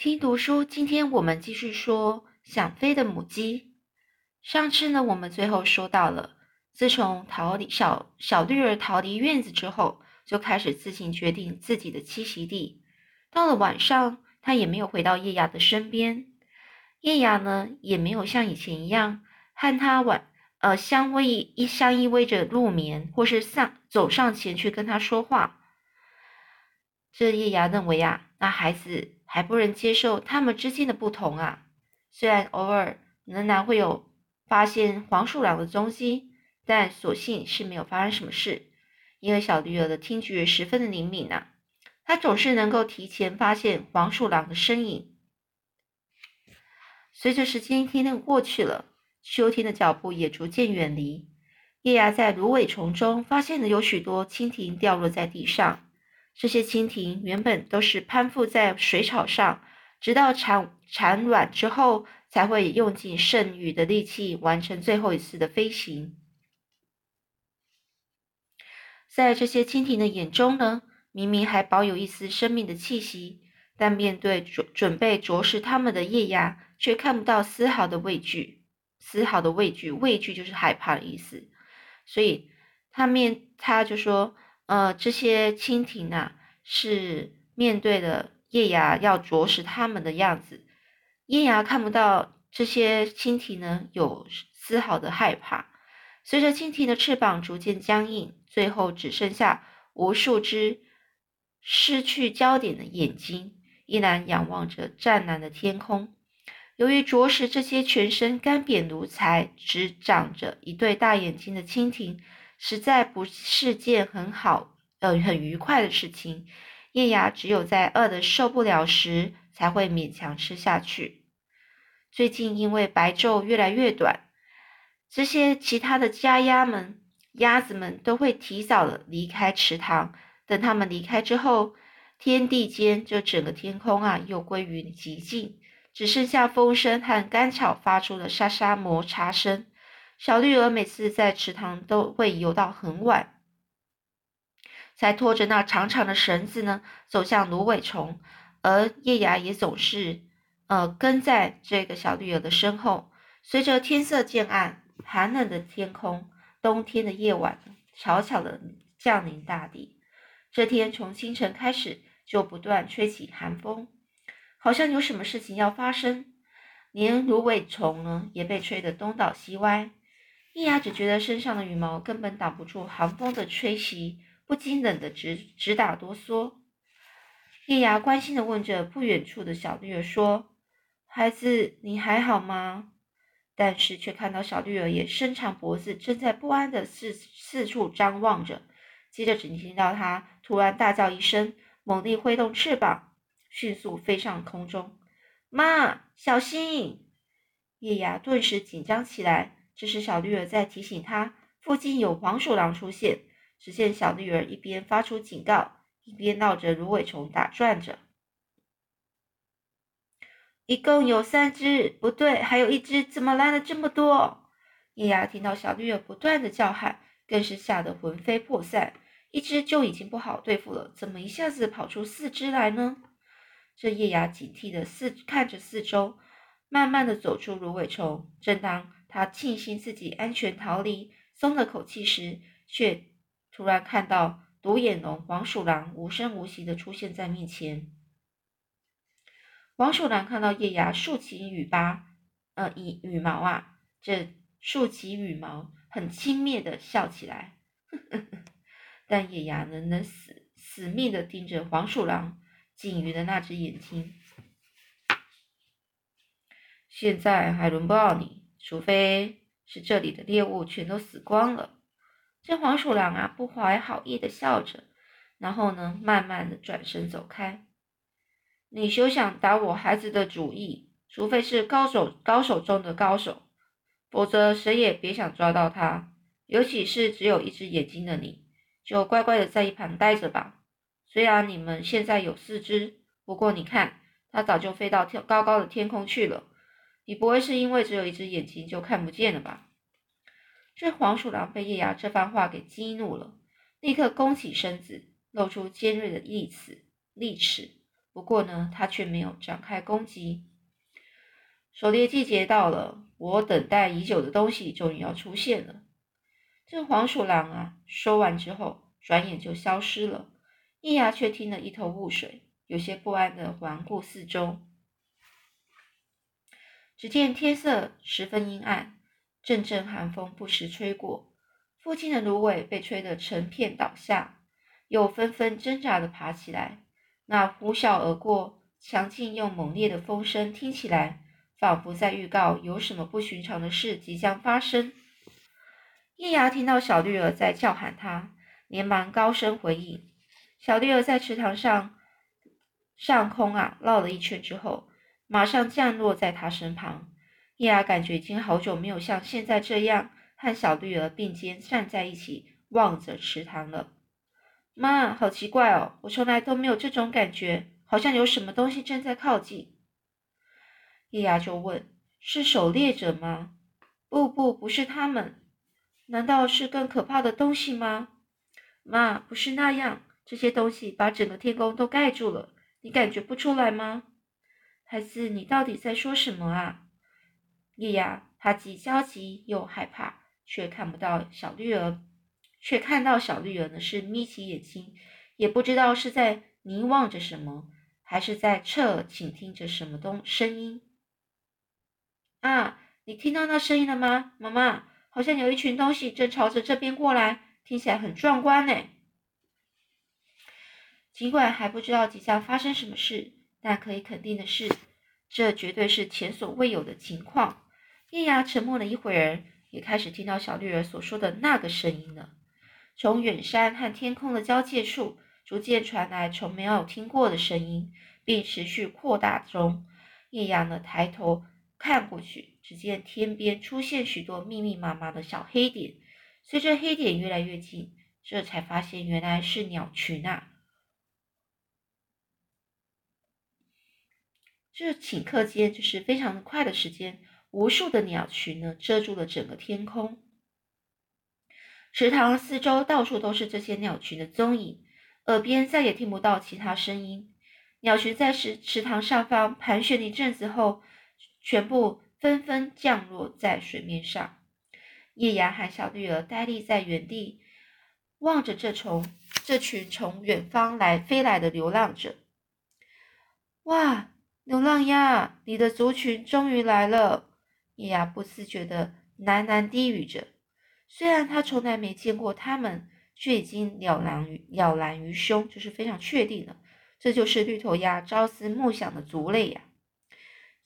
听读书，今天我们继续说想飞的母鸡。上次呢，我们最后说到了，自从逃离小小绿儿逃离院子之后，就开始自行决定自己的栖息地。到了晚上，他也没有回到叶芽的身边。叶芽呢，也没有像以前一样和他晚呃相偎依相依偎着入眠，或是上走上前去跟他说话。这叶芽认为啊，那孩子。还不能接受他们之间的不同啊！虽然偶尔仍然会有发现黄鼠狼的踪迹，但所幸是没有发生什么事。因为小驴儿的听觉十分的灵敏啊，它总是能够提前发现黄鼠狼的身影。随着时间一天天过去了，秋天的脚步也逐渐远离。叶芽在芦苇丛中发现了有许多蜻蜓掉落在地上。这些蜻蜓原本都是攀附在水草上，直到产产卵之后，才会用尽剩余的力气完成最后一次的飞行。在这些蜻蜓的眼中呢，明明还保有一丝生命的气息，但面对准准备啄食它们的叶芽，却看不到丝毫的畏惧，丝毫的畏惧，畏惧就是害怕的意思。所以他面他就说。呃，这些蜻蜓啊，是面对的叶芽要啄食它们的样子。叶芽看不到这些蜻蜓呢，有丝毫的害怕。随着蜻蜓的翅膀逐渐僵硬，最后只剩下无数只失去焦点的眼睛，依然仰望着湛蓝的天空。由于啄食这些全身干瘪如柴、只长着一对大眼睛的蜻蜓。实在不是件很好、呃很愉快的事情。叶芽只有在饿得受不了时，才会勉强吃下去。最近因为白昼越来越短，这些其他的家鸭们、鸭子们都会提早的离开池塘。等它们离开之后，天地间就整个天空啊，又归于寂静，只剩下风声和干草发出的沙沙摩擦声。小绿鹅每次在池塘都会游到很晚，才拖着那长长的绳子呢走向芦苇丛，而叶芽也总是呃跟在这个小绿鹅的身后。随着天色渐暗，寒冷的天空，冬天的夜晚悄悄的降临大地。这天从清晨开始就不断吹起寒风，好像有什么事情要发生，连芦苇丛呢也被吹得东倒西歪。叶芽只觉得身上的羽毛根本挡不住寒风的吹袭，不禁冷得直直打哆嗦。叶芽关心的问着不远处的小绿儿说：“孩子，你还好吗？”但是却看到小绿儿也伸长脖子，正在不安的四四处张望着。接着只听到它突然大叫一声，猛地挥动翅膀，迅速飞上空中。“妈，小心！”叶芽顿时紧张起来。这时，小绿儿在提醒他，附近有黄鼠狼出现。只见小绿儿一边发出警告，一边绕着芦苇丛打转着。一共有三只，不对，还有一只，怎么来了这么多？叶芽听到小绿儿不断的叫喊，更是吓得魂飞魄散。一只就已经不好对付了，怎么一下子跑出四只来呢？这叶芽警惕的四看着四周，慢慢的走出芦苇丛。正当他庆幸自己安全逃离，松了口气时，却突然看到独眼龙黄鼠狼无声无息的出现在面前。黄鼠狼看到叶芽竖起羽巴，呃，羽羽毛啊，这竖起羽毛，很轻蔑的笑起来。但叶芽仍能死死命的盯着黄鼠狼仅余的那只眼睛。现在还轮不到你。除非是这里的猎物全都死光了。这黄鼠狼啊，不怀好意的笑着，然后呢，慢慢的转身走开。你休想打我孩子的主意，除非是高手高手中的高手，否则谁也别想抓到他。尤其是只有一只眼睛的你，就乖乖的在一旁待着吧。虽然你们现在有四只，不过你看，它早就飞到天高高的天空去了。你不会是因为只有一只眼睛就看不见了吧？这黄鼠狼被叶芽这番话给激怒了，立刻弓起身子，露出尖锐的利齿。利齿。不过呢，他却没有展开攻击。狩猎季节到了，我等待已久的东西终于要出现了。这黄鼠狼啊，说完之后，转眼就消失了。叶芽却听得一头雾水，有些不安的环顾四周。只见天色十分阴暗，阵阵寒风不时吹过，附近的芦苇被吹得成片倒下，又纷纷挣扎的爬起来。那呼啸而过、强劲又猛烈的风声，听起来。仿佛在预告有什么不寻常的事即将发生。叶芽听到小绿儿在叫喊他，连忙高声回应。小绿儿在池塘上上空啊绕了一圈之后，马上降落在他身旁。叶芽感觉已经好久没有像现在这样和小绿儿并肩站在一起望着池塘了。妈，好奇怪哦，我从来都没有这种感觉，好像有什么东西正在靠近。叶芽就问：“是狩猎者吗？”“不不，不是他们。难道是更可怕的东西吗？”“妈，不是那样。这些东西把整个天空都盖住了，你感觉不出来吗？”“孩子，你到底在说什么啊？”叶芽他既焦急又害怕，却看不到小绿儿，却看到小绿儿呢是眯起眼睛，也不知道是在凝望着什么，还是在侧耳倾听着什么东声音。啊，你听到那声音了吗，妈妈？好像有一群东西正朝着这边过来，听起来很壮观呢。尽管还不知道即将发生什么事，但可以肯定的是，这绝对是前所未有的情况。叶芽沉默了一会儿，也开始听到小绿儿所说的那个声音了。从远山和天空的交界处，逐渐传来从没有听过的声音，并持续扩大中。叶芽呢，抬头。看过去，只见天边出现许多密密麻麻的小黑点。随着黑点越来越近，这才发现原来是鸟群啊！这顷刻间就是非常快的时间，无数的鸟群呢遮住了整个天空。池塘四周到处都是这些鸟群的踪影，耳边再也听不到其他声音。鸟群在池池塘上方盘旋一阵子后。全部纷纷降落在水面上。叶芽和小绿儿呆立在原地，望着这从这群从远方来飞来的流浪者。哇，流浪鸭，你的族群终于来了！叶芽不自觉的喃喃低语着。虽然他从来没见过他们，却已经了然于了然于胸，就是非常确定了，这就是绿头鸭朝思暮想的族类呀。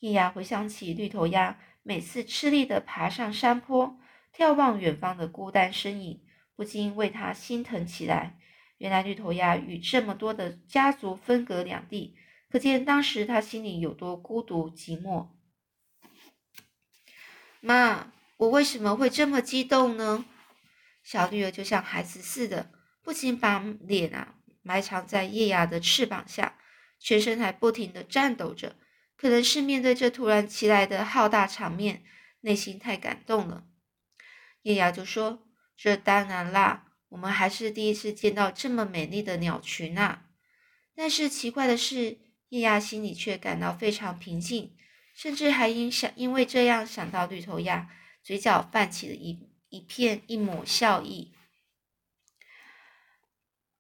叶芽回想起绿头鸭每次吃力地爬上山坡，眺望远方的孤单身影，不禁为他心疼起来。原来绿头鸭与这么多的家族分隔两地，可见当时他心里有多孤独寂寞。妈，我为什么会这么激动呢？小女儿就像孩子似的，不仅把脸啊埋藏在叶芽的翅膀下，全身还不停地颤抖着。可能是面对这突然袭来的浩大场面，内心太感动了。叶芽就说：“这当然啦，我们还是第一次见到这么美丽的鸟群啊。”但是奇怪的是，叶芽心里却感到非常平静，甚至还因想因为这样想到绿头鸭，嘴角泛起了一一片一抹笑意。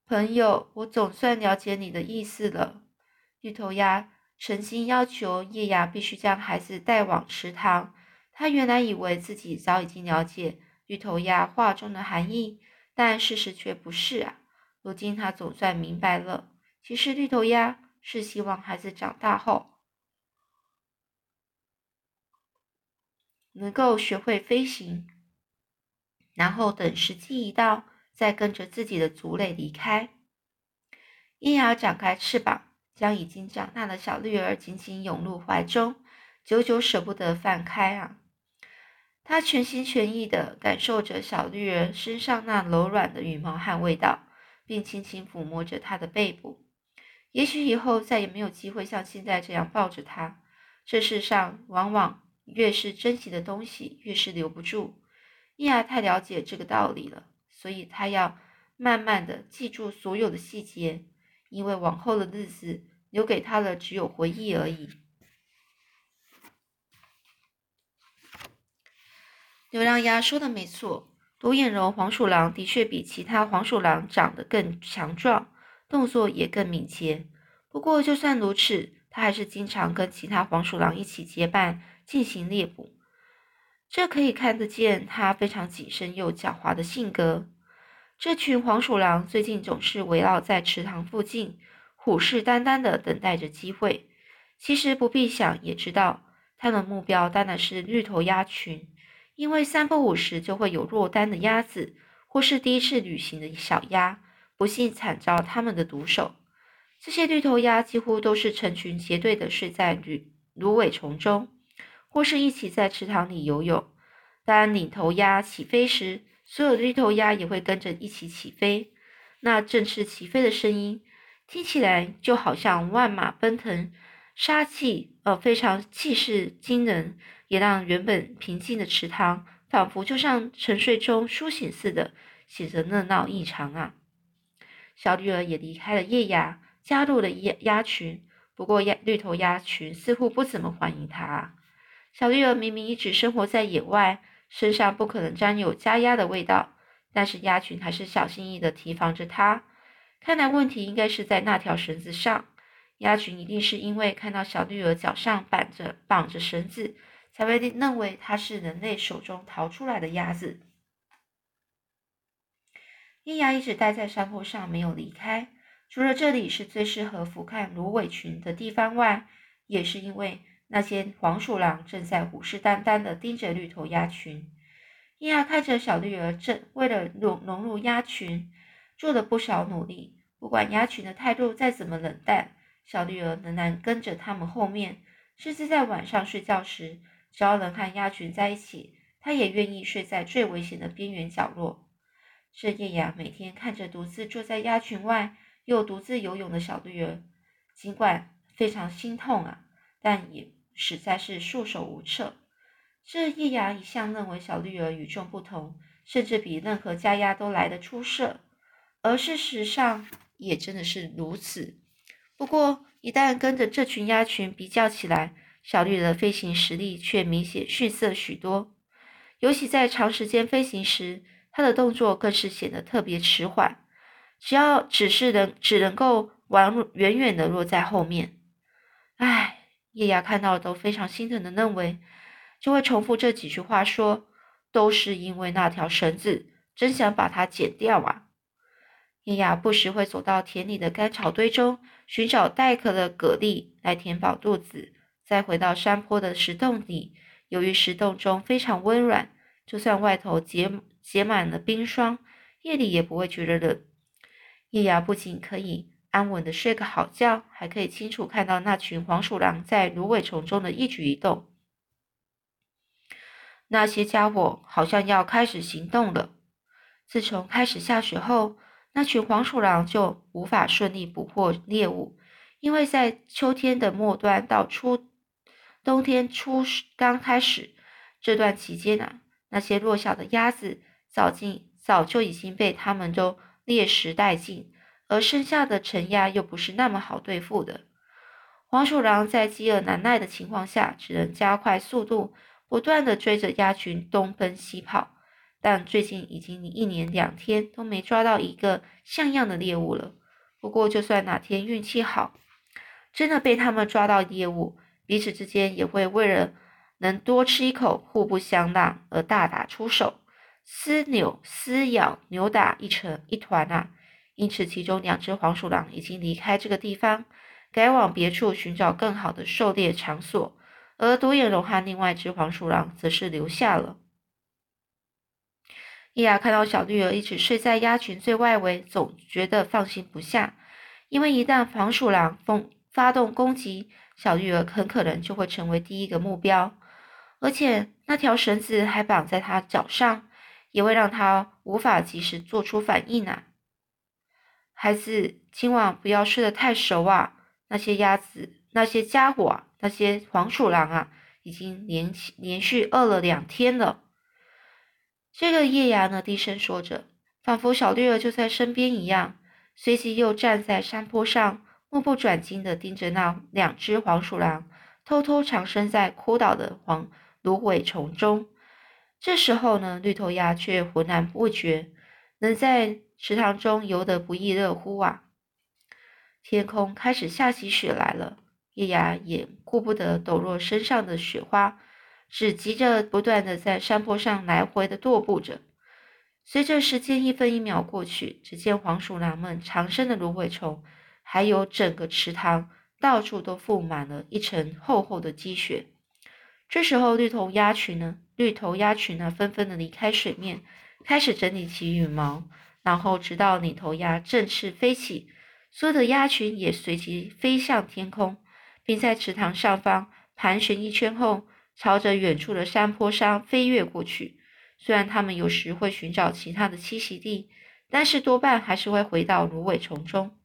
朋友，我总算了解你的意思了，绿头鸭。诚心要求叶芽必须将孩子带往池塘。他原来以为自己早已经了解绿头鸭话中的含义，但事实却不是啊。如今他总算明白了，其实绿头鸭是希望孩子长大后能够学会飞行，然后等时机一到，再跟着自己的族类离开。叶芽展开翅膀。将已经长大的小绿儿紧紧拥入怀中，久久舍不得放开啊！他全心全意地感受着小绿儿身上那柔软的羽毛和味道，并轻轻抚摸着它的背部。也许以后再也没有机会像现在这样抱着它。这世上往往越是珍惜的东西，越是留不住。伊亚太了解这个道理了，所以他要慢慢的记住所有的细节。因为往后的日子留给他的只有回忆而已。流浪鸭说的没错，独眼龙黄鼠狼的确比其他黄鼠狼长得更强壮，动作也更敏捷。不过，就算如此，它还是经常跟其他黄鼠狼一起结伴进行猎捕。这可以看得见它非常谨慎又狡猾的性格。这群黄鼠狼最近总是围绕在池塘附近，虎视眈眈地等待着机会。其实不必想也知道，它们目标当然是绿头鸭群。因为三不五时就会有落单的鸭子，或是第一次旅行的小鸭，不幸惨遭他们的毒手。这些绿头鸭几乎都是成群结队的睡在芦芦苇丛中，或是一起在池塘里游泳。当领头鸭起飞时，所有的绿头鸭也会跟着一起起飞。那振翅起飞的声音，听起来就好像万马奔腾，杀气呃非常气势惊人。也让原本平静的池塘，仿佛就像沉睡中苏醒似的，显得热闹异常啊！小女儿也离开了夜鸭，加入了鸭鸭群。不过鸭绿头鸭群似乎不怎么欢迎她啊。小绿儿明明一直生活在野外，身上不可能沾有家鸭的味道，但是鸭群还是小心翼翼地提防着它。看来问题应该是在那条绳子上。鸭群一定是因为看到小绿儿脚上绑着绑着绳子。才会认为它是人类手中逃出来的鸭子。叶芽一直待在山坡上，没有离开。除了这里是最适合俯瞰芦苇群的地方外，也是因为那些黄鼠狼正在虎视眈眈地盯着绿头鸭群。叶芽看着小绿儿正为了融融入鸭群做了不少努力。不管鸭群的态度再怎么冷淡，小绿儿仍然跟着他们后面，甚至在晚上睡觉时。只要能和鸭群在一起，他也愿意睡在最危险的边缘角落。这夜呀，每天看着独自坐在鸭群外又独自游泳的小绿儿，尽管非常心痛啊，但也实在是束手无策。这夜呀，一向认为小绿儿与众不同，甚至比任何家鸭都来得出色，而事实上也真的是如此。不过，一旦跟着这群鸭群比较起来，小绿的飞行实力却明显逊色许多，尤其在长时间飞行时，它的动作更是显得特别迟缓。只要只是能只能够往远远的落在后面。唉，叶芽看到都非常心疼的认为，就会重复这几句话说：“都是因为那条绳子，真想把它剪掉啊！”叶芽不时会走到田里的干草堆中，寻找带壳的蛤蜊来填饱肚子。再回到山坡的石洞里，由于石洞中非常温暖，就算外头结结满了冰霜，夜里也不会觉得冷。叶芽不仅可以安稳的睡个好觉，还可以清楚看到那群黄鼠狼在芦苇丛中的一举一动。那些家伙好像要开始行动了。自从开始下雪后，那群黄鼠狼就无法顺利捕获猎物，因为在秋天的末端到初。冬天初刚开始这段期间啊，那些弱小的鸭子早进早就已经被他们都猎食殆尽，而剩下的成鸭又不是那么好对付的。黄鼠狼在饥饿难耐的情况下，只能加快速度，不断的追着鸭群东奔西跑。但最近已经一年两天都没抓到一个像样的猎物了。不过，就算哪天运气好，真的被他们抓到猎物，彼此之间也会为了能多吃一口，互不相让而大打出手，撕扭、撕咬、扭打一成一团啊！因此，其中两只黄鼠狼已经离开这个地方，改往别处寻找更好的狩猎场所，而独眼龙和另外一只黄鼠狼则是留下了。伊雅看到小绿儿一直睡在鸭群最外围，总觉得放心不下，因为一旦黄鼠狼疯发动攻击，小绿儿很可能就会成为第一个目标，而且那条绳子还绑在他脚上，也会让他无法及时做出反应啊！孩子，今晚不要睡得太熟啊！那些鸭子、那些家伙、那些黄鼠狼啊，已经连连续饿了两天了。这个夜芽呢，低声说着，仿佛小绿儿就在身边一样，随即又站在山坡上。目不转睛地盯着那两只黄鼠狼，偷偷藏身在枯倒的黄芦苇丛中。这时候呢，绿头鸭却浑然不觉，能在池塘中游得不亦乐乎啊！天空开始下起雪来了，叶芽也顾不得抖落身上的雪花，只急着不断的在山坡上来回的踱步着。随着时间一分一秒过去，只见黄鼠狼们藏身的芦苇丛，还有整个池塘，到处都覆满了一层厚厚的积雪。这时候，绿头鸭群呢，绿头鸭群呢，纷纷的离开水面，开始整理起羽毛，然后直到领头鸭振翅飞起，所有的鸭群也随即飞向天空，并在池塘上方盘旋一圈后，朝着远处的山坡上飞跃过去。虽然它们有时会寻找其他的栖息地，但是多半还是会回到芦苇丛中。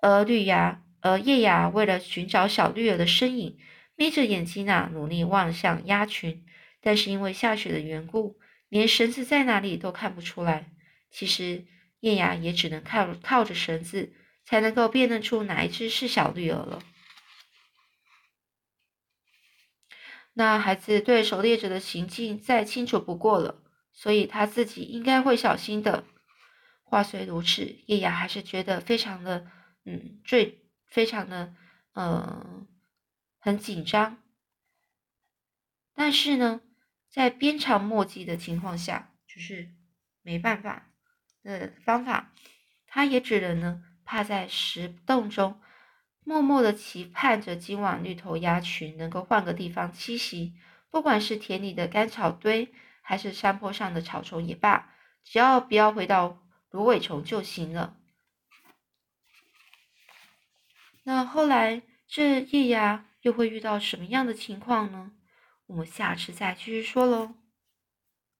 而绿芽，而叶芽为了寻找小绿儿的身影。眯着眼睛啊，努力望向鸭群，但是因为下雪的缘故，连绳子在哪里都看不出来。其实叶芽也只能靠靠着绳子，才能够辨认出哪一只是小绿鹅了。那孩子对狩猎者的行径再清楚不过了，所以他自己应该会小心的。话虽如此，叶芽还是觉得非常的，嗯，最非常的，嗯。很紧张，但是呢，在鞭长莫及的情况下，就是没办法的方法，他也只能呢趴在石洞中，默默的期盼着今晚绿头鸭群能够换个地方栖息，不管是田里的干草堆，还是山坡上的草丛也罢，只要不要回到芦苇丛就行了。那后来这夜鸭。又会遇到什么样的情况呢？我们下次再继续说喽。